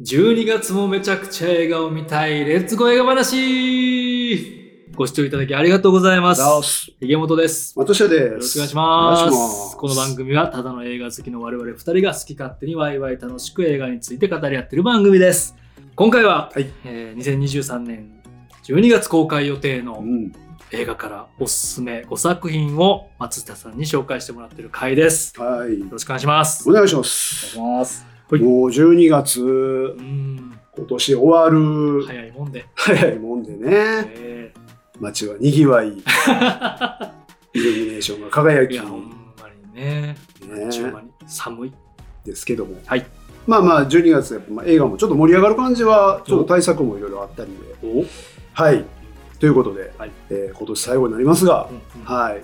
12月もめちゃくちゃ映画を見たい、レッツゴー映画話ご視聴いただきありがとうございます。ひげもとです。よ私はです。ろしくお願いします。この番組はただの映画好きの我々二人が好き勝手にワイワイ楽しく映画について語り合っている番組です。今回は、はいえー2023年12月公開予定のうん。映画からおすすめ5作品を松下さんに紹介してもらっている回です。よはい。ろしくお願いします。お願いします。お願いします。はい。もう12月、うん、今年終わる、早いもんで。早いもんでね、え街は賑わい、イルミネーションが輝き、ーいや、ほんまにね。ね。寒い。ですけども、はい。まあまあ12月やっぱまあ映画もちょっと盛り上がる感じはちょっと対策もいろいろあったりで。お。はい。ということで、はい。えー今年最後になりますが、はい、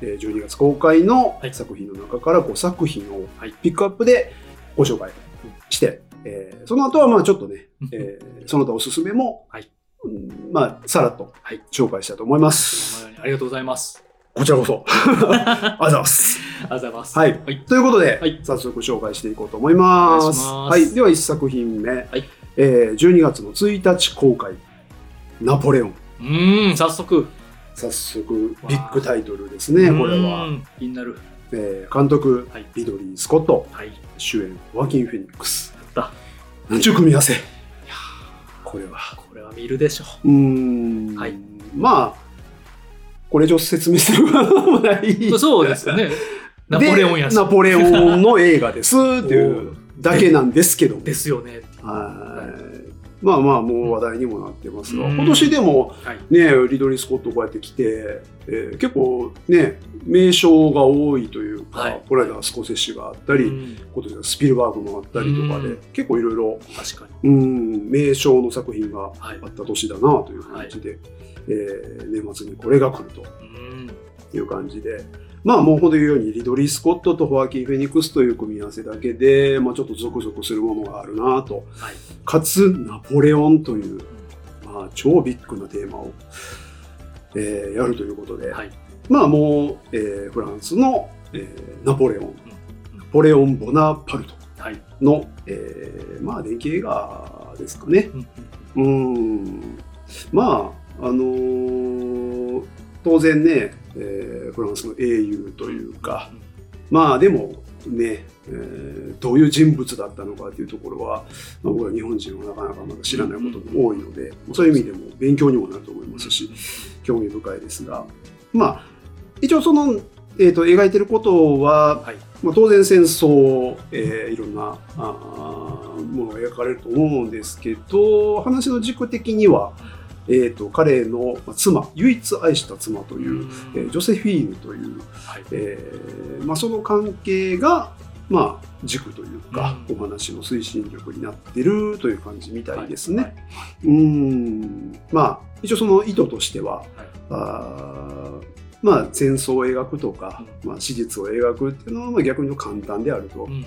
えー12月公開のはい。作品の中から5作品をはい。ピックアップでご紹介して、えーその後はまあちょっとね、えーその他おすすめも、はいうんまあさらっとはい紹介したいと思います。ありがとうございます。こちらこそ。ありがとうございます。ありがとうございます。はいはい。ということで、はい早速紹介していこうと思います。いしますはい、では1作品目、いえー12月の1日公開、ナポレオン。うーん、早速。早速、ビッグタイトルですね、これは。うん。気になる。えー監督、はいリドリー・スコット、はい。や主演、ワーキン・フェニックス。った。なんちゅう組み合わせ。これは。これは見るでしょうーん。はいまあ、これ以上説明することもない。う。そうですよね。ナポレオンやナポレオンの映画ですっていうだけなんですけども。ですよね。はい。まあまあ、もう話題にもなってますが、うん。今年でもはい。ね、リドリー・スコットこうやって来て、えー結構ね、名称が多いというか、はい。この間はスコセッシがあったり、うん。今年はスピルバーグもあったりとかで、うん。結構いろいろ、確かに。うん、名称の作品がはい。あった年だなという感じで、えー年末にこれが来るとうん。いう感じで、まあもうほど言うようにリドリー・スコットとホワキン・フェニックスという組み合わせだけで、まあ、ちょっとゾクゾクするものがあるなと。はい。かつナポレオンという、まあ、超ビッグなテーマを、えーやるということで、はい。まあもう、えーフランスの、えーナポレオン、ナポレオン・ボナパルトはい。の、えーまあ電気映画ですかね。うんうーんまああのー当然ね、えーフランスの英雄というか、まあでもね、えーどういう人物だったのかというところは、まあ、僕は日本人はなかなかまだ知らないことも多いので、そういう意味でも勉強にもなると思いますし、興味深いですが、まあ、一応その、えー、と描いてることは、はい。まあ、当然戦争、えーいろんなあーものが描かれると思うんですけど、話の軸的には、えー、と彼のまあ妻、唯一愛した妻という、えージョセフィーヌという、はい。えーまあ、その関係が、まあ、軸というか、うお話の推進力になってるという感じみたいですね。はい。うーんまあ一応その意図としては、はいあーまあ戦争を描くとか、まあ、史実を描くっていうのはまあ逆に言うと簡単であると、うん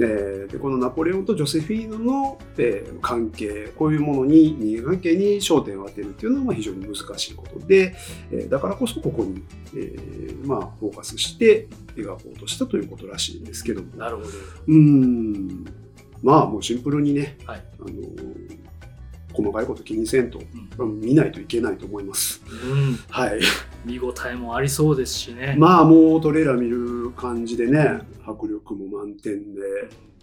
えーでこのナポレオンとジョセフィーヌの、えー関係こういうものに人間関係に焦点を当てるっていうのはまあ非常に難しいことで、えーだからこそここに、えーまあ、フォーカスして描こうとしたということらしいんですけども。なるほど。うーん。まあもうシンプルにね、はい。あのー細かいこと気にせんと、うん見ないといけないと思います。うん。はい。見応えもありそうですしね。まあもうトレーラー見る感じでね、迫力も満点で、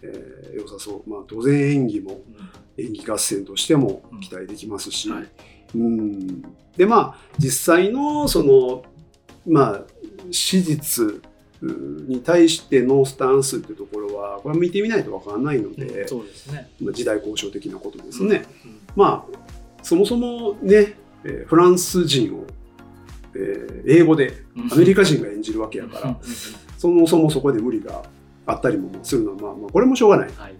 えー良さそう。まあ当然演技も演技合戦としても期待できますし、はいうんでまあ実際のそのまあ史実に対してのスタンスっていうところはこれは見てみないとわからないので、うんそうですね。まあ、時代交渉的なことですね。うん。まあそもそもね、えーフランス人を、えー英語でうんアメリカ人が演じるわけやから、そもそもそこで無理があったりもするのは、まあ、まあこれもしょうがない。はい。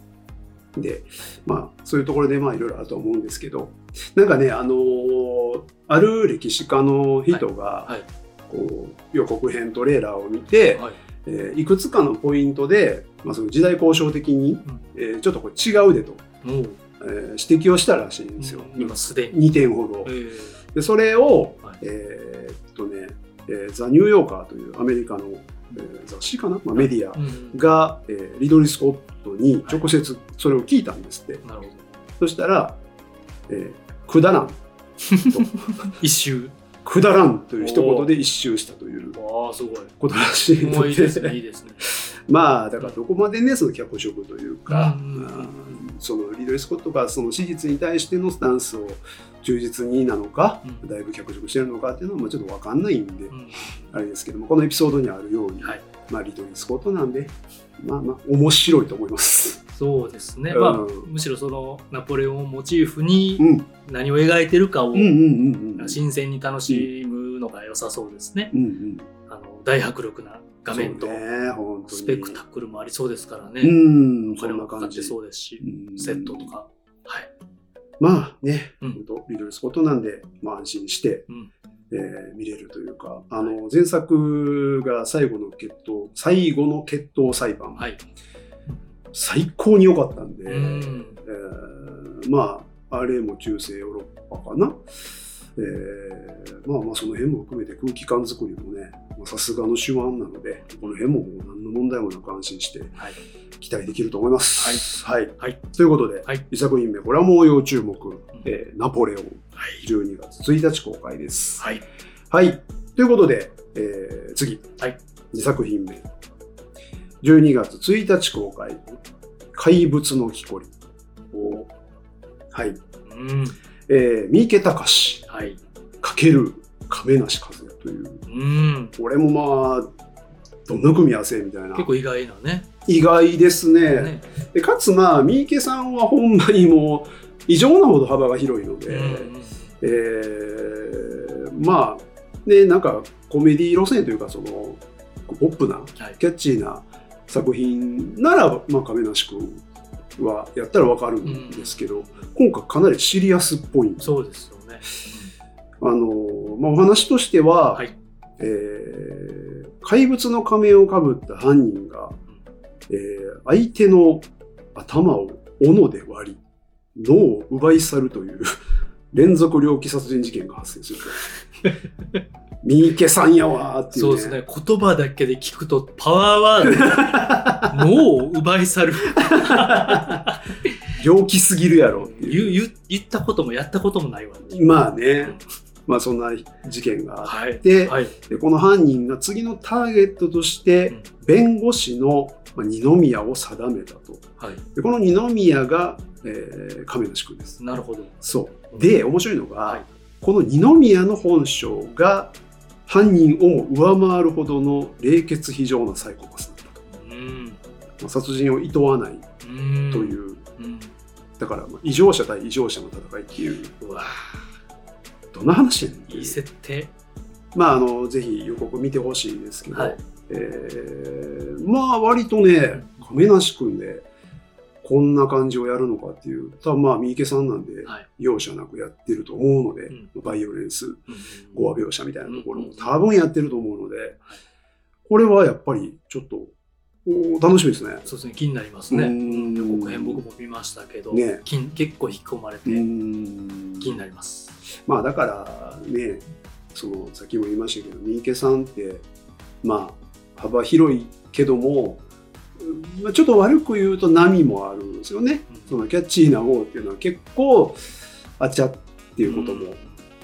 で、まあ、そういうところで、まあ、いろいろあると思うんですけど、なんかね、あのーある歴史家の人が、はいはいこう予告編トレーラーを見て、はい。えーいくつかのポイントで、まあ、その時代交渉的に、えーちょっとこれ違うでと、もう、えー指摘をしたらしいんですよ。今すでに。2点ほど。え。ー。でそれを、はい。えーっとね、えーザ・ニューヨーカーというアメリカのえー雑誌かな、まあ、メディアうん。が、えーリドリー・スコットに直接それを聞いたんですって、なるほど。そしたら、えーくだらん 一周くだらんという一言で一周したというわあすごい。ことらしいで。すね。ね。まあだからどこまでねその脚色というか、うん。そのリドリー・スコットがその史実に対してのスタンスを忠実になのか、うん。だいぶ脚色してるのかっていうのはまあちょっと分かんないんで、うん。あれですけどもこのエピソードにあるように、はい。まあ、リドリー・スコットなんでまあまあ面白いと思います。そうですね、うん。まあむしろそのナポレオンをモチーフにうん。何を描いてるかを新鮮に楽しむのが良さそうですね、うんうん。あの大迫力な画面とスペクタクルもありそうですからね、うんお金もかかってうそうですし、んセットとか。はい、まあね、うん。本当リドリー・スコットなんで、まあ、安心して、うん。えー見れるというかあの前作が最後の決闘最後の決闘裁判、はい最高に良かったんで、うん。えーまああれも中世ヨーロッパかな、えーまあまあその辺も含めて空気感作りもねまあさすがの手腕なのでこの辺ももう何の問題もなく安心してはい。期待できると思います。はい、はい。ということで、はい。一作品目これはもう要注目、えーナポレオン。はい。12月1日公開です。はい。はい。ということで、えー次。はい。2作品目。12月1日公開。怪物の木こり。おはい。うんえー、三池隆はいかける亀梨和也という。うんこれもまあ、どんな組み合わせみたいな結。構意外なね意外ですね。ねでかつまあ、三池さんはほんまにもう、異常なほど幅が広いので、うんえーまあねなんかコメディ路線というかそのポップなはいキャッチーな作品なら、まあ、亀梨君はやったらわかるんですけど、今回かなりシリアスっぽい。そうですよね、あの、まあ、お話としては、はい。えー怪物の仮面をかぶった犯人が、えー相手の頭を斧で割り脳を奪い去るという連続猟奇殺人事件が発生する。と。三池さんやわーっていう、そうですね。言葉だけで聞くとパワーワード。脳を奪い去る。猟奇すぎるやろっていう。言ったこともやったこともないわまあね、まあそんな事件があっはい。て、はい。でこの犯人が次のターゲットとしてうん。弁護士のまあ二宮を定めたと。はい。でこの二宮が、えー亀梨君です。なるほど。そう。で、面白いのが、はい。この二宮の本性が犯人をも上回るほどの冷血非常なサイコパスだった。と。うん。まあ殺人を厭わないうん。という、うん。だからまあ異常者対異常者の戦いっていう、うわどんな話？いういい設定。まあ、あの、ぜひ予告見てほしいですけど、はい。えーまあ、割とね、亀梨君で、こんな感じをやるのかっていう、多分まあ、三池さんなんで、はい。容赦なくやってると思うので、うん。バイオレンス、うん。語話描写みたいなところもうん。多分やってると思うので、これはやっぱりちょっと、お楽しみですね。そうですね。気になりますね。うん。予告編僕も見ましたけど、ね。結構引き込まれてうん。気になります、まあだからね、そのさっきも言いましたけど、三池さんって、まあ幅広いけども、うんまあ、ちょっと悪く言うと波もあるんですよね。うん。そのキャッチーな方っていうのは結構あちゃっていうことも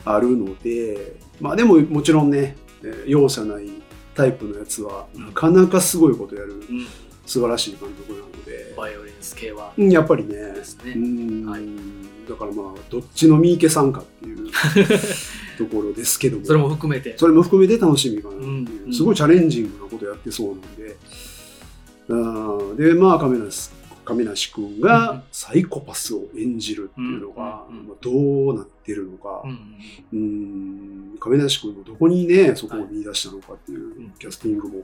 あるので、まあでももちろんね、えー容赦ないタイプのやつはうんなかなかすごいことやるうん。素晴らしい監督なので、バイオレンス系は。うんやっぱりね、ですね。うん。はい。だからまあどっちの三池さんかっていう ところですけども。それも含めて。それも含めて楽しみかなっていう、うんすごいチャレンジングなことやってそうなんで、うんでまあ亀梨亀梨君うん。がサイコパスを演じるっていうのが、まあどうなってるのか。う、んうん。亀梨君のどこにねそこを見出したのかっていう。うんキャスティングも、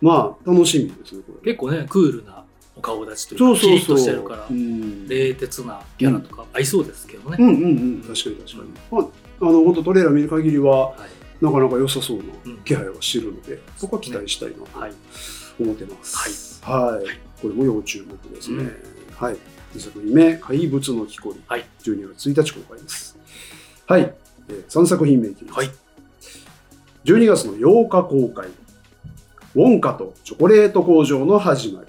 まあ楽しみですねこれ。結構ねクールなお顔立ちというそうかキリッとそうそう。してるからうん冷徹なキャラとか合いそうですけどね、うんうんうん、確かに確かに。まあ、あの、本当トレーラー見る限りは、はいなかなか良さそうなうん気配はしてるので、そこは期待したいなとはい思ってます。はい。これも要注目ですね。はい。2作品目、怪物の木こり。はい12月1日公開です。はい。えー、3作品目いきます。はい12月の8日公開。ウォンカとチョコレート工場の始まり。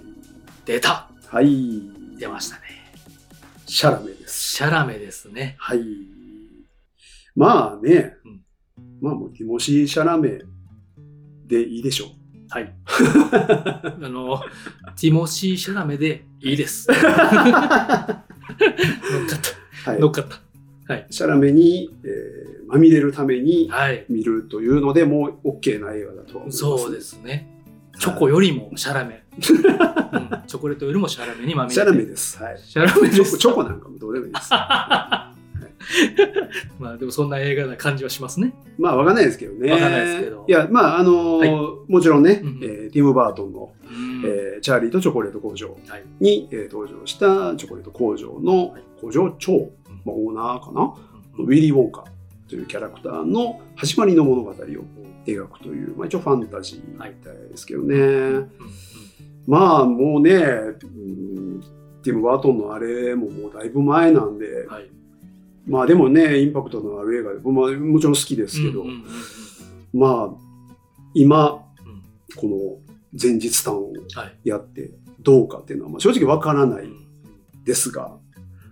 出たはい。出ましたね。シャラメです。シャラメですね。はい。まあね、うんまあもうティモシー・シャラメでいいでしょう。はい。あの、ティモシー・シャラメでいいです。乗っかった。はい乗っかった。はい。シャラメに、えーまみれるためにはい。見るというので、もう OK な映画だとは思います。そうですね。チョコよりもシャラメ。うんチョコレートよりもシャラメにまみれてシャラメです。はい。シャラメチョコです。チョコなんかもどうでもいいです。まあでもそんな映画な感じはしますね。まあわかんないですけどね。わかんないですけどいや、まああのーはいもちろんね、うんえーティム・バートンの、うんえーチャーリーとチョコレート工場はいに、えー登場したチョコレート工場のはい工場長、まあ、オーナーかな、ウィリー・ウォンカというキャラクターの始まりの物語を描くという、まあ、一応ファンタジーみたいですけどね。うんうんまあもうね、うんティム・バートンのあれももうだいぶ前なんで、はい。まあでもね、インパクトのある映画で、まあ、もちろん好きですけど、うんうんうんまあ今、うん。この前日談をはい。やってどうかっていうのは、まあ、正直わからないですが、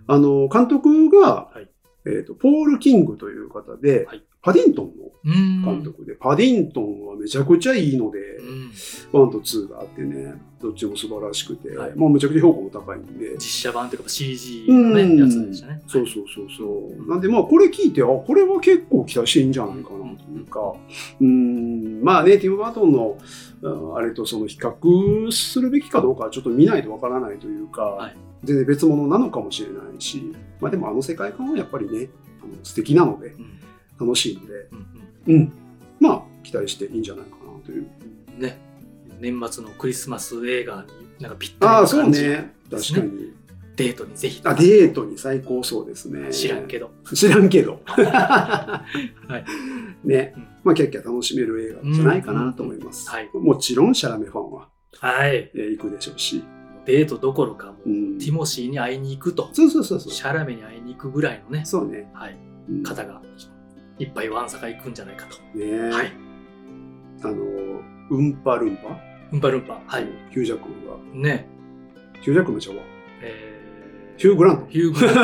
あの監督が、はい。えー、とポール・キングという方で、はいパディントンうん。の監督で、パディントンはめちゃくちゃいいので、うん。1と2があってね、どっちも素晴らしくて、はい。もうめちゃくちゃ評価も高いんで、実写版というか CG うのね、んやつでしたね。そうそうそうそう。なんでまあこれ聞いて、あ、これは結構期待していいんじゃないかなというか、うん、まあね、ティム・バートンのああれとその比較するべきかどうかはちょっと見ないとわからないというか、はい。全然別物なのかもしれないし、まあでもあの世界観はやっぱりね、あの素敵なので、うん楽しいので、うんうん、まあ期待していいんじゃないかなという。うんね。年末のクリスマス映画になんかぴったりああ、そうな感じ。ね。ですね確かに。デートにぜひ。あ、デートに最高そうですね。知らんけど。知らんけど。はい。ねうん。まあ、キャッキャ楽しめる映画じゃないかなと思います。はいもちろん、シャラメファンは、はい。えー行くでしょうし。デートどころかもう、うんティモシーに会いに行くと。そうそうそうそう。シャラメに会いに行くぐらいのね、そうね。はい、うん方がいっぱいワンサカ行くんじゃないかと。ねはい。あの、ウンパルンパ？うんぱるんぱ。はい。ヒュージャックマンが。ね。ヒュージャックマンちゃうわ。えーヒュー・グラント。ヒューグラン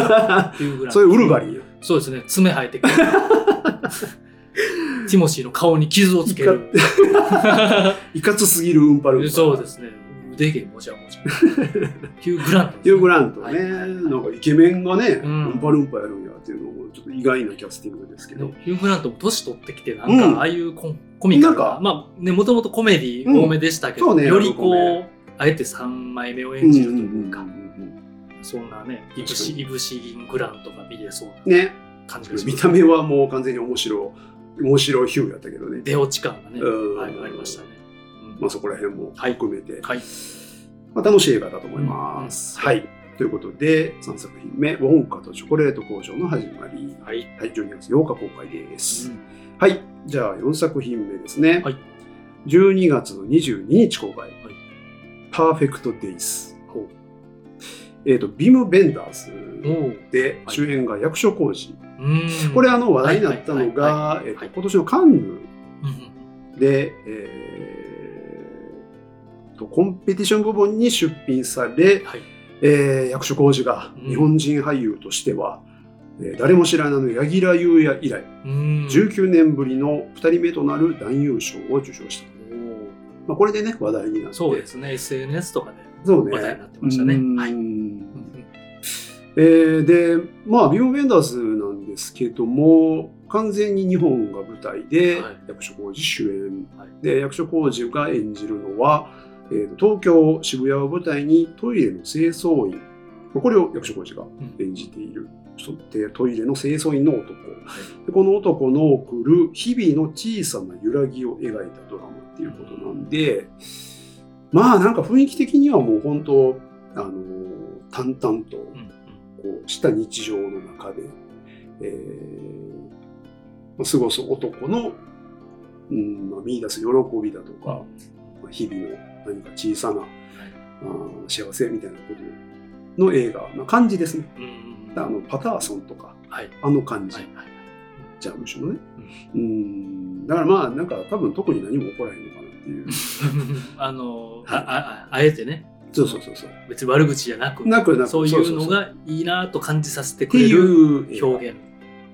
ト。ヒューグラント それウルヴァリンや。そうですね。爪生えてくる。ティモシーの顔に傷をつける。いかつすぎるウンパルンパ。そうですね。腕毛もじゃもじゃ。ヒューグラントね、ヒュー・グラントね、はいはいはい。なんかイケメンがね、うん。ウンパルンパやるんやっていうのもちょっと意外なキャスティングですけど、ねヒュー・グラントも年取ってきて、なんうん。か、ああいうコ,、コミカルな、なんかまあね、もともとコメディ多めでしたけど、うんねよりこう、あえて3枚目を演じるというか、うんうんうんそんなね、いぶし、いぶし銀グラントが見れそうな感じがします。見た目はもう完全に面白い、面白いヒューやったけどね、出落ち感がね、ありましたね。うんまあそこら辺も含めて、はい。まあ、楽しい映画だと思います。うんはい。ということで、3作品目、ウォンカとチョコレート工場の始まり。はい。はい、12月8日公開です。うんはい、じゃあ4作品目ですね。はい12月の22日公開。パーフェクト・デイズ。ほえっ、と、ビム・ベンダーズうおうで、はい主演が役所広司。うんこれ、あの、話題になったのはいはいが今年のカンヌうんで、えーとコンペティション部門に出品され、はい。えー役所広司がうん日本人俳優としては、えー誰も知らないの柳楽優弥以来、うん19年ぶりの2人目となる男優賞を受賞した。まあ、これでね、話題になって。そうですね、SNS とかで。話題になってましたねうんはいえーで、まあ、ビム・ベンダーズなんですけども、完全に日本が舞台ではい、役所広司主演。はいで、役所広司が演じるのは、えーと東京・渋谷を舞台にトイレの清掃員。これを役所広司がうん演じている。そしてトイレの清掃員の男。でこの男の送る日々の小さな揺らぎを描いたドラマっていうことなんで、まあなんか雰囲気的にはもう本当、あの淡々とうんうんこうした日常の中で、えーまあ過ごす男の、うんまあ、見出す喜びだとか、まあ、日々の何か小さな、あー幸せみたいなことの映画な感じですね。うんうんあのパターソンとか、はいあの感じ。はいはいジャムシュのね。うん、だからまあ、なんか多分特に何も起こらへんのかなっていう。あのあああえてねそうそうそうそう。別に悪口じゃなくなくなくそういうのっがいいなと感じさせてくれるう表現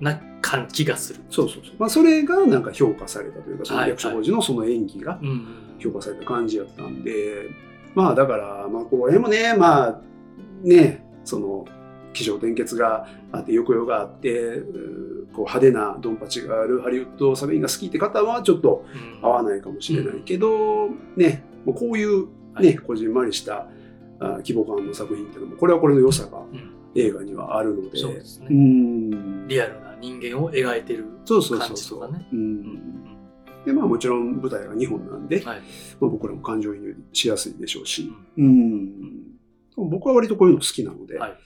な感じがする。そうそうそう。まあ、それがなんか評価されたというか、そのはい役所広司のその演技がうんうん評価された感じやったんで、まあだから、まあこれもね、まあね、その、気象転結があって、抑揚があって、こう派手なドンパチがあるハリウッド作品が好きって方はちょっとうん。合わないかもしれないけど、ね、もうこういうはい。ね、こじんまりしたあ規模感の作品っていうのも、これはこれの良さがうん。映画にはあるので、そうですね。ん。リアルな人間を描いてるそうそうそう感じとそう、かね。ううんんでまあもちろん舞台が日本なんで、はい。まあ、僕らも感情移入しやすいでしょうし、うん。僕は割とこういうの好きなので、はい。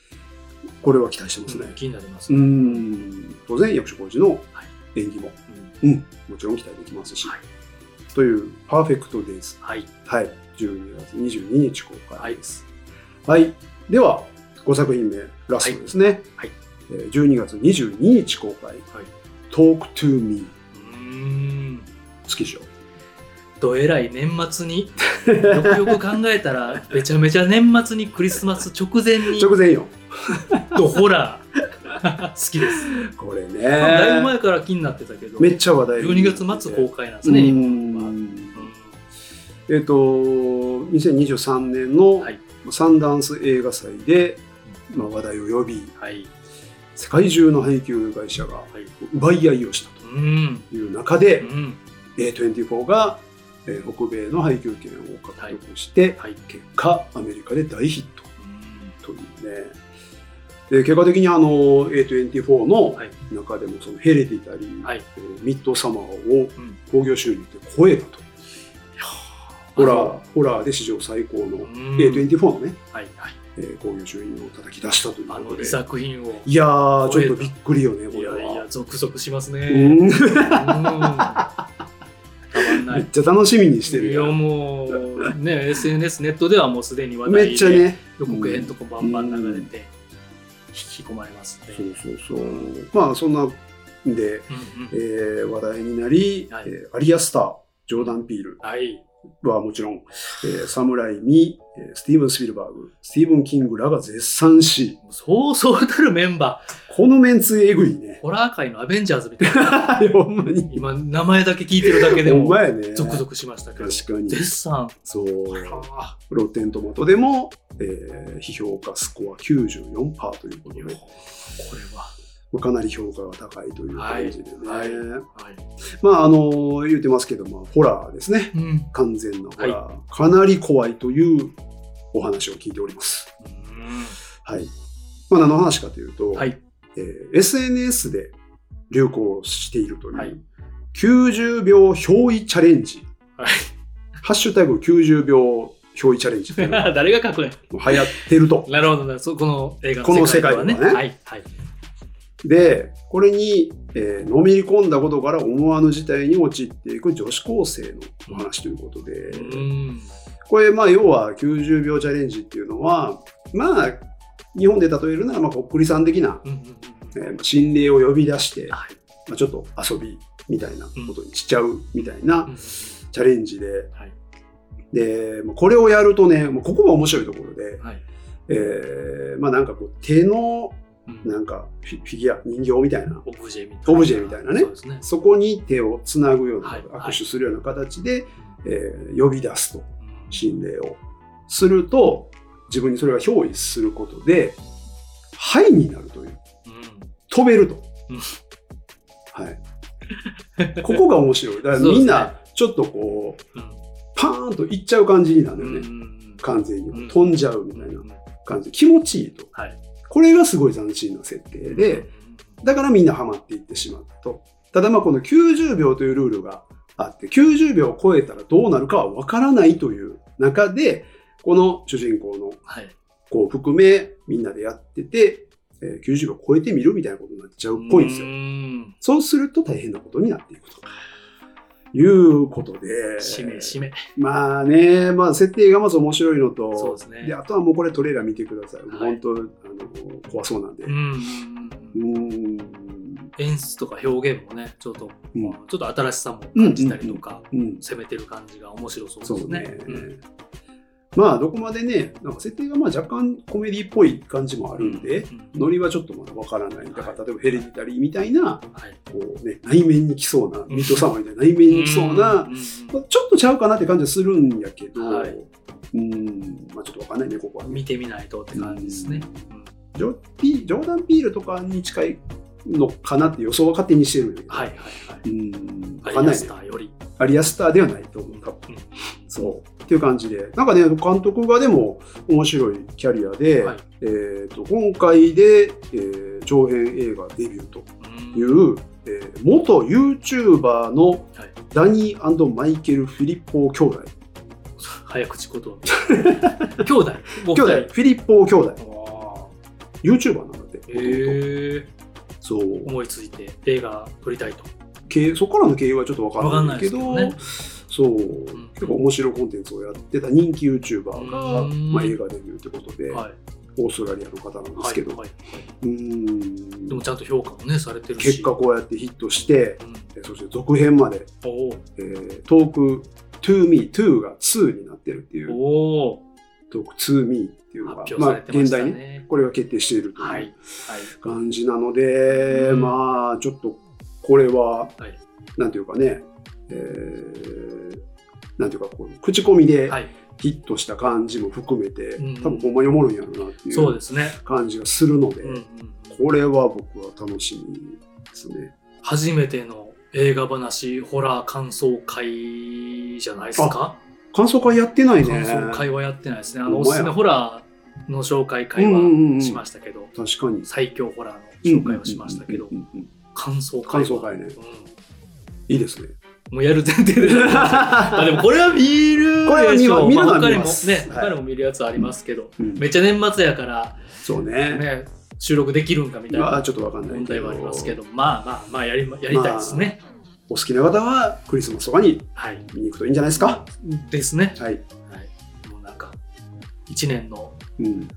これは期待してますね。気になります。うね。ん。当然役所広司の演技も、うん。うん。もちろん期待できますし、はい。という「パーフェクト・デイズ。はい。」はい。12月22日公開です。はい、では5作品目ラストですね、はい。えー12月22日公開。はい「Talk to Me うーん」好きでしょ？どえらい年末に？よくよく考えたら めちゃめちゃ年末にクリスマス直前に。直前よ。ドホラー好きです。これね、だいぶ前から気になってたけど、めっちゃ話題に。12月末公開なんですね、えっ、と2023年のはい。サンダンス映画祭で、まあ、話題を呼びはい。世界中の配給会社がはい。奪い合いをしたうん。という中うで、ん。A24 が、えー北米の配給権を獲得して、はい。結果アメリカで大ヒットというねで結果的にあの A24 のはい中でもそのヘレディタリー、はいえーミッドサマーをうん興行収入で超えたとホラあーホラーで史上最高のうん A24 のね、はい。はい。えー興行収入を叩き出したということで作品を。いやーちょっとびっくりよねこれはいやいや、ゾクゾクしますね。ううん。めっちゃ楽しみにしてるいやよもうね SNS ネットではもうすでに話め題でっちゃね。予告編とかバンバン流れて引き込まれますね。そうそうそう。まあそんなんで、うんうん。えー話題になり、はい。えーアリアスタージョーダン・ピール。はい。はもちろん、えーサムライミ、えースティーブン・スピルバーグ、スティーブン・キングらが絶賛し、そうそうたるメンバこのメンツえぐいねー、。ホラー界のアベンジャーズみたいな。ほんまに。今、名前だけ聞いてるだけでも。ゾクゾクしましたけど。確かに。絶賛。そう。あロッテントマトでも、えー批評価スコア94%ということで、ーこれは。まあかなり評価が高いという感じでね。はいはいまあ、あのー言ってますけど、まあ、ホラーですね。うん。完全なホラー、かなり怖いというお話を聞いております。はい。まあ、何の話かというと、はい。えー SNS で流行しているという、はい90秒憑依チャレンジ。はいハッシュタグ90秒憑依チャレンジ 誰が書くね流行ってると。なるほどな。そこの映画この世界はではねはい。はい。で、これに、えーのめり込んだことから思わぬ事態に陥っていく女子高生のお話ということで、うん。これ、まあ、要は90秒チャレンジっていうのは、まあ、日本で例えるなら、まあ、こっくりさん的な、うんうんえー心霊を呼び出して、うん。はい。まあ、ちょっと遊びみたいなことにしちゃうみたいなうんチャレンジで、はい。で、これをやるとね、もうここが面白いところで、はい。えーまあなんかこう手のうんなんかフィギュア、人形みたいな、オブジェみたいな。オブジェみたいなねそこに手をつなぐような、はい握手するような形で、えー呼び出すと、うん心霊を。すると、自分にそれが憑依することで、ハイになるという。うん飛べると。うんはい。ここが面白い。だからみんな、ちょっとこう、うんパーンといっちゃう感じになるうんよね。うん完全うんに。飛んじゃうみたいなうん感じ。気持ちいいと。はい。これがすごい斬新な設定で、だからみんなハマっていってしまうと。ただまあこの90秒というルールがあって、90秒を超えたらどうなるかはわからないという中で、この主人公のはい。子を含めみんなでやってて、えー90秒超えてみるみたいなことになっちゃうっぽいんですよう。んそうすると大変なことになっていくと。いうことで。締め締め。まあね、まあ設定がまず面白いのと、そうですね。あとはもうこれトレーラー見てください。はい本当、あの怖そうなんで。うんうん。演出とか表現もね、ちょっと、うんまあちょっと新しさも感じたりとか、うん。攻めてる感じが面白そうそうねですね。。うんまあ、どこまでね、なんか設定がまあ若干コメディっぽい感じもあるんで、うんノリはちょっとまだわからない。だから、例えばヘレディタリーみたいな、はい。こうね、内面に来そうな、ミッドサマーみたいな内面に来そうな、ちょっとちゃうかなって感じはするんやけど、はいうん、まあちょっとわかんないね、ここはね。見てみないとって感じですね。うんジョピジョーダン・ピールとかに近いのかなって予想は勝手にしてるんだけど、はいはいはい。うん、わアリアスかんないね。ターより。アリアスターではないと思う、多分うんそう。っていう感じで、なんかね、監督がでも面白いキャリアで、はいえー、と今回で、えー長編映画デビューというんう、えー元 YouTuber のはいダニーマイケル・フィリッポー兄弟。早口言葉。兄弟？ご兄弟、フィリッポー兄弟。あ YouTuber なんだって。え。そう。思いついて映画撮りたいと。経そこからの経緯はちょっとわかんないけど、わかんないですそう、ん。結構面白いコンテンツをやってた人気 YouTuber が、うん。まあ、映画デビューということで、はい。オーストラリアの方なんですけど、うーんいでもちゃんと評価もね、されてるし。結果こうやってヒットして、うん。えそして続編まで、おお。えートーク To Me 2が2になってるっていう。おお。トーク To Me っていうのがね。まあ、現代ねこれが決定しているとはい。う感じなので、うん。まあちょっとこれは、はい。なんていうかね、えーなんていうかこう口コミい。ではい。ヒットした感じも含めて、うん多分ほんまにおもろいんやろうなっていう。感じがするので、うんうんうんこれは僕は楽しみですね。初めての映画話ホラー感想会じゃないですか？感想会やってないね。感想会はやってないですね。あの、おすすめホラーの紹介会うんうんうんうんはしましたけど、確かに。最強ホラーの紹介をしましたけどうん、うんうんうん感想会は。感想会ねうんいいですね。もうやる前提で。まあでもこれは見るこれは見見るのはにも見ますね、はい他にも見るやつありますけど、うんめっちゃ年末やから、そうね。ね、収録できるんかみたいなまあちょっとわかんないけど。問題はありますけど、まあまあまあやりまやりたいですね。お好きな方はクリスマスとかにはい。見に行くといいんじゃないですか？ですね。はい。はい。もうなんか、一年のうん。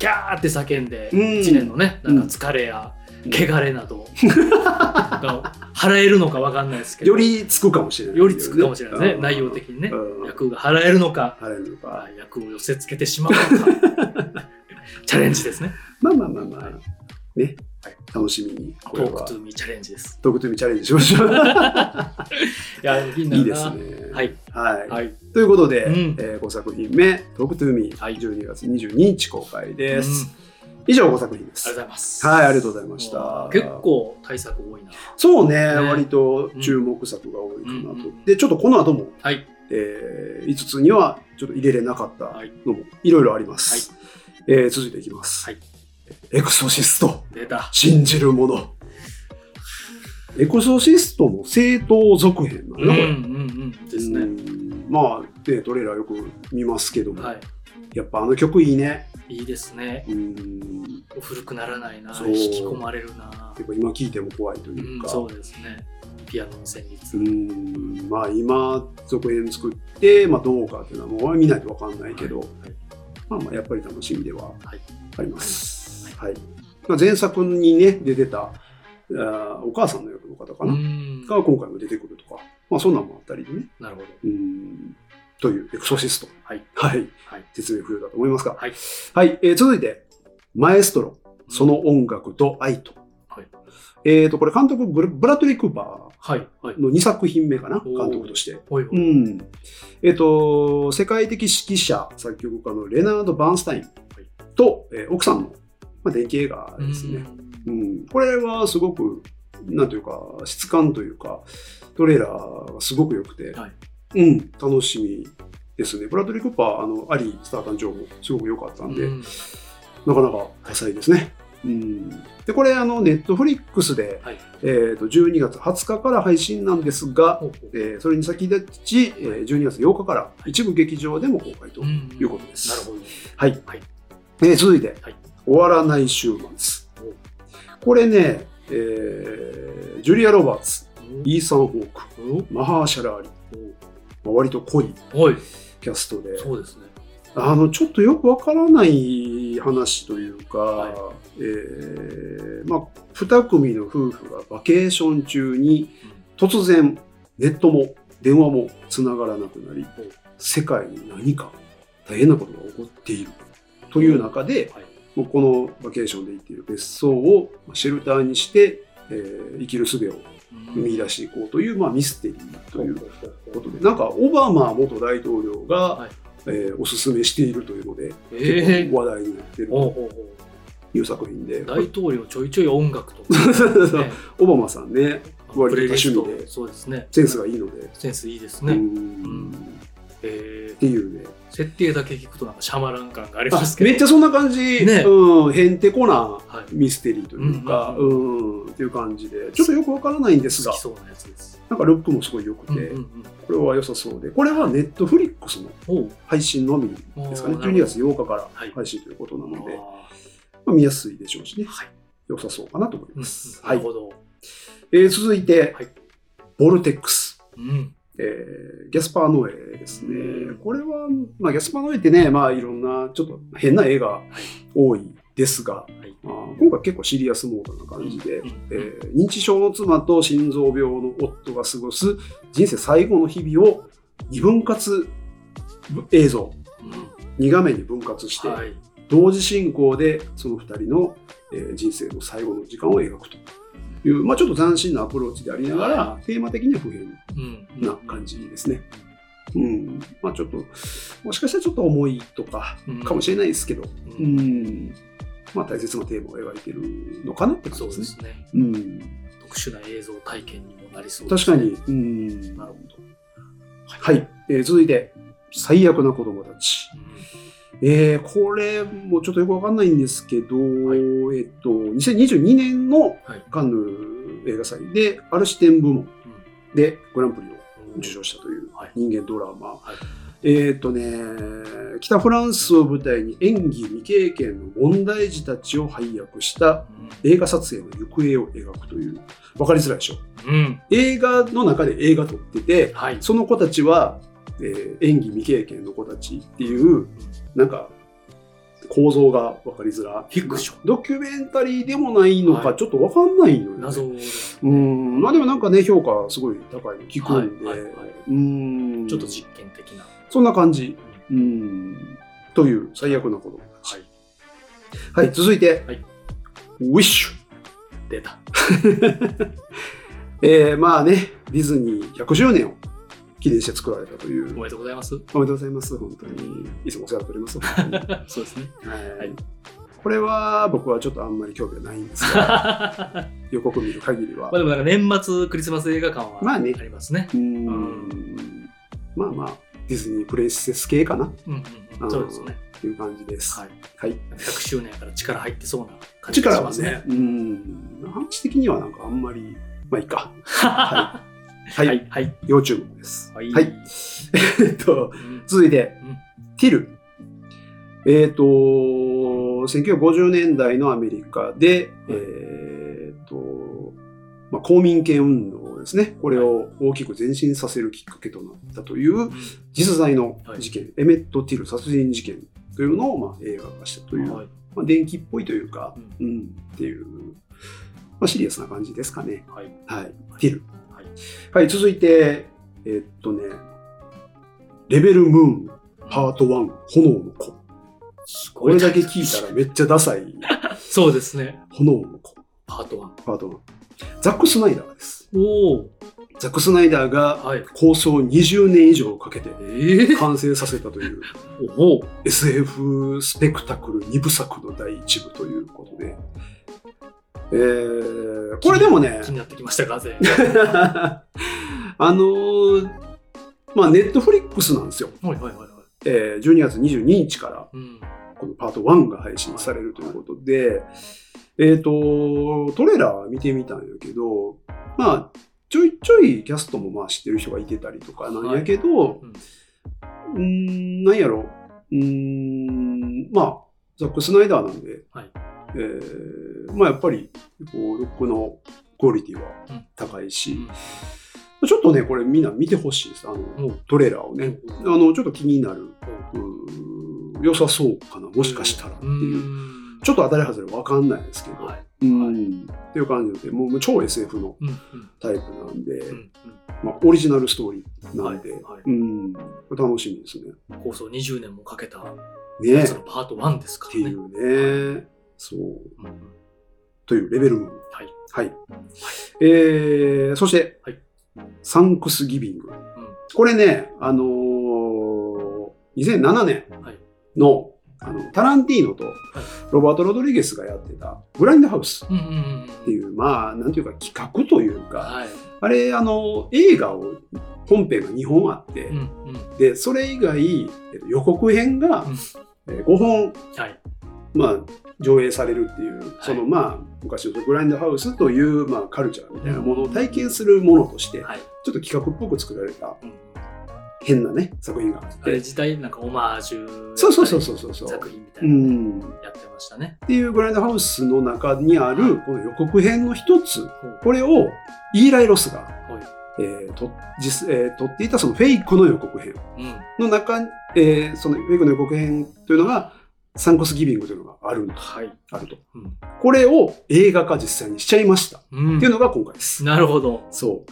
ギャーって叫んで、うん一年のね、なんか疲れや、汚れなどが払えるのかわかんないですけど、よりつくかもしれない、よりつくかもしれないですね、うん内容的にね。うん役が払えるのか、払えるのか。まあ役を寄せつけてしまうのか、チャレンジですね。まあまあまあまあ。ねはい。楽しみに。こトークトゥーミーチャレンジです。トークトゥーミーチャレンジしましょう。いや、いいんだいいよな。ですね。はい。はい。はい。ということで、うんえ5作品目、トークトゥーミー、はい12月22日公開でうんす。以上5作品です。ありがとうございます。はい、ありがとうございました。結構対策多いな。そうね、ね割と注目作が多いかなと。うんで、ちょっとこの後も、はい。え5つにはちょっと入れれなかったはい。のもいろいろあります。えー続いていきます。はいエクソシスト、出た。信じる者。エクソシストの正当続編なのね、うんうんうん。ですうね。んまあ、ね、トレーラーよく見ますけども、はい。やっぱあの曲いいね。いいですね。うん。古くならないな。引き込まれるな。結構今聴いても怖いといううん、か。そうですね。ピアノの旋律。うんまあ今続編作って、まあ、どうかっていうのはもう見ないと分かんないけど、はいまあまあやっぱり楽しみでははいあります。はいまあ、前作にね出てたあーお母さんの役の方かな、うん。が今回も出てくるとか、まあそんなんもあったりでね。なるほど。うんというエクソシスト。はい。はい。はい。説明不要だと思いますが。はい。はい。えー続いて、マエストロ、その音楽と愛と。はい。えっ、と、これ監督ブラ、ブラッドリー・クーパはい。はいー。の2作品目かな、おー監督として。ほい。うん。えっ、と、世界的指揮者、作曲家のレナード・バーンスタインと、えー奥さんの、まあ、電気映画ですね。うん。これはすごく、なんというか、質感というか、トレーラーがすごく良くて、はいうん、楽しみですね。ブラッドリー・クーパー、あの、アリー・スター誕生もすごく良かったんで、うん。なかなか多彩ですね。うん、でこれあのネットフリックスで、はい。えー、と12月20日から配信なんですが、えーそれに先立ち、えー12月8日から一部劇場でも公開とうんいうことです。なるほど。はい。はい。えー続いて、はい。終わらない週末。お。これね、えージュリア・ロバーツ、イーサン・ホーク、おマハーシャラ・アリ、まあ割と濃い。キャストで、そうですね。あのちょっとよくわからない話というか、はい。えーまあ、2組の夫婦がバケーション中に突然ネットも電話もつながらなくなり世界に何か大変なことが起こっているという中で、はい。もうこのバケーションで行っている別荘をシェルターにして、えー生きる術をうん見出していこうという、まあ、ミステリーということでなんかオバマ元大統領が、はい。えーおすすめしているというので、えー。結構話題になっているという作品で、大統領ちょいちょい音楽と ね。オバマさんね割と多趣味でそうですね。センスがいいので、センスいいですうね、んえっていうね。ー設定だけ聞くとなんかシャマラン感がありあますけど。めっちゃそんな感じ、ね。うん、へんてこなはい。ミステリーというか、ううんっていう感じで。ちょっとよくわからないんですが。そうなやつです。なんかルックもすごい良くて、うんうんうん。これは良さそうで。これはネットフリックスの配信のみですかね。おーなるほど12月8日からはい。配信ということなので、あまあ、見やすいでしょうしね。ーはい。良さそうかなと思いうんます、はいなるほど。えー続いて、はい。ボルテックスうんえーギャスパー・ノエですね。うん。これは、まあ、ギャスパー・ノエってね、まあ、いろんなちょっと変な映画多いですが、い。まあ、今回結構シリアスモードな感じで、うん。えー認知症の妻と心臓病の夫が過ごす人生最後の日々を二分割映像、うん。2画面に分割して、はい。同時進行でその2人の、えー人生の最後の時間を描くという、まあ、ちょっと斬新なアプローチでありながら、はテーマ的には普遍うん。な感じですね。うん、まあちょっと、もしかしたらちょっと重いとかうん。かもしれないですけど、ううん。ん、まあ大切なテーマを描いてるのかなって感じですね。ですね。うん、特殊な映像体験にもなりそうですね。確かに、うん、なるほど。はい、えー続いて、最悪な子供たち。うんえーこれもちょっとよくわかんないんですけど、い。えっと、2022年のはい。カンヌ映画祭で、アルシテン部門でグランプリをうん。受賞したというはい。人間ドラマ。はい。えっ、とね、北フランスを舞台に演技未経験の問題児たちを配役した映画撮影の行方を描くという、わかりづらいでしょ。うん。うん映画の中で映画撮ってて、はい。その子たちは、えー演技未経験の子たちっていう、なんか、構造がわかりづらい。フィクション。ドキュメンタリーでもないのか、はい。ちょっとわかんないのよね。謎で。すうん、まあでもなんかね、評価すごい高いの聞くんで、うん、ちょっと実験的な。そんな感じ。うん、という最悪な子供たち。はい。はい、続いて、はい。ウィッシュ。出た。えー、まあね、ディズニー100周年を記念して作られたという。おめでとうございます。おめでとうございます、本当に。いつもお世話になっております。そうですね。はい。はい。これは僕はちょっとあんまり興味がないんですが、ま 予告見る限りは。あ。でもなんか年末クリスマス映画館はまあね。ありますね。うーん。まあまあ、ディズニープレイステス系かな。うんうんうん。そうですね。という感じです。はい。はい。100周年やから力入ってそうな感じが力はしますね。ね、うん、話的にはなんかあんまり、まあいいか。ははい。はいはい要注目です。はい えっと、うん続いて、うんティル。えっ、と、1950年代のアメリカで、えっ、と、まあ、公民権運動ですね。これを大きく前進させるきっかけとなったという実在の事件、エメット・ティル殺人事件というのをまあ映画化したという、はいまあ、電気っぽいというか、うんうん、っていう、まあ、シリアスな感じですかね。はいはい。ティル。はいはい、続いて、えっとね、レベルムーンパート1、炎の子。これだけ聞いたらめっちゃダサい そうですね炎の子。パート1パート1。ザック・スナイダーです。おおザック・スナイダーがはい構想20年以上かけてええ完成させたという おお SF スペクタクル2部作の第1部ということで。えー、これでもね気、になってきましたがぜ？あのーまあ、ネットフリックスなんですよ。はいはいはいはい。えー、12月22日からうん。このパート1が配信されるということで、えっ、と、トレーラー見てみたんやけど、まあ、ちょいちょいキャストもまあ知ってる人がいてたりとかなんやけど、うんうーん、なんやろ、うーん、まあ、ザック・スナイダーなんで、はいえーまあやっぱり、こう、ルックのクオリティはうん。高いし、うん。ちょっとね、これみんな見てほしいです。あの、おトレーラーをね。あの、ちょっと気になる。おうーん良さそうかな、もしかしたらってう。いう。ん。ちょっと当たり外れわかんないですけど、はい。うん。っていう感じで、もう超 SF のうん。うん。タイプなんで、うん。うん。まあ、オリジナルストーリーなんで、うん、楽しみですね。構想20年もかけたねパート1ですかってらね。いうね。そう。というレベル。はい。はい。えー、そして、はいサンクスギビング。うんこれね、あのー、2007年はいの、あのタランティーノとロバート・ロドリゲスがやってたグラインドハウスっていう、まあ、なんていうか企画というか、はい。あれ、あの、映画を、本編が2本あって、うんうんで、それ以外、えっと予告編がうんえー5本、はい。まあ、上映されるっていう、そのまあ、昔のグラインドハウスという、まあ、カルチャーみたいなものを体験するものとして、はい。ちょっと企画っぽく作られたうん変なね、作品があっあれて。自体なんかオマージュそうそうそうそうそうそう。作品みたういな。やってましたね。っていうグラインドハウスの中にあはいる、この予告編の一つ、ほうこれをイーライ・ロスが、はいえーと実えー撮っていたそのフェイクの予告編うん。の中、えーそのフェイクの予告編というのが、サンクスギビングというのがあるはい。あると。うんこれを映画化実際にしちゃいました。うんっていうのが今回です。なるほど。そう。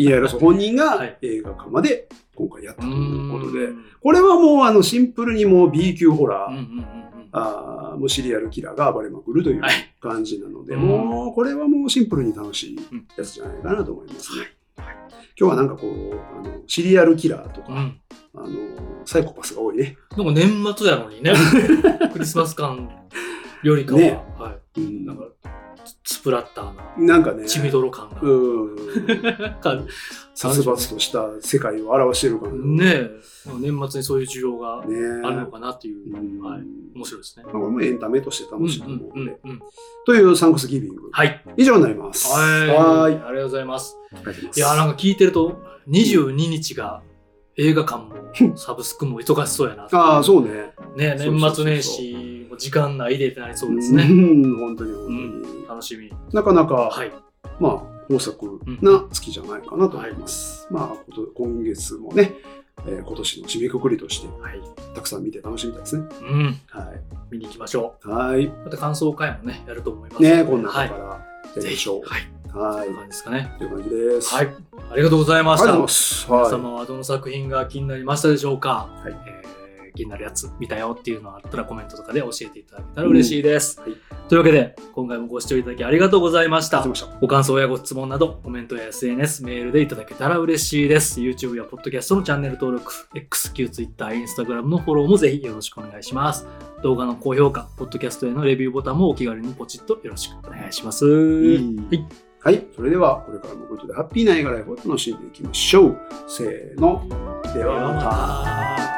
イーライ・ロス本人が はい映画化まで今回やったということで、うんこれはもうあのシンプルにもう B 級ホラー、うんうんうんうんあーもうシリアルキラーが暴れまくるというはい感じなので、うんもうこれはもうシンプルに楽しいやつじゃないかなと思いますね。今日はなんかこうあのシリアルキラーとか、うん。あのサイコパスが多いね。なんか年末やのにね。クリスマス感よりかは、ねはうい。なんんか、スプラッターな、なんかね、血みどろ感が。うん、か殺伐とした世界を表している感じのねえ、年末にそういう需要がねあるのかなっていう、うんはい、面白いですね。まあこれもエンタメとして楽しいと思うので、というサンクスギビングはい。以上になります。はい。ありがとうございます。いや、なんか聞いてると、22日が映画館もサブスクも忙しそうやな。ああ、そうね。ね、年末年始、時間ないでってなりそうですね。うん、本当に本当に。うん、楽しみ。なかなか、はい。まあ、豊作な月じゃないかなと思います。まあ、こと今月もね、えー今年の締めくくりとして、はい。たくさん見て楽しみたいですね。うん。は見に行きましょい。はい。う。また感想会もね、やると思います。ねこんな中はい。からやり。ましょう。はい。はい。感じですかね。という感じです。はい。ありがとうございました。皆は様はどの作品が気になりましたでしょうか、はいえー気になるやつ見たよっていうのがあったらコメントとかで教えていただけたら嬉しいです、うんはいというわけで今回もご視聴いただきありがとうございましたご感想やご質問などコメントや SNS メールでいただけたら嬉しいです YouTube や Podcast のチャンネル登録 X、Q、Twitter、Instagram のフォローもぜひよろしくお願いします動画の高評価 Podcast へのレビューボタンもお気軽にポチッとよろしくお願いします、た。はい。それでは、これからもことでハッピーな映画ライフを楽しんでいきましょう。せーの。ではまた。た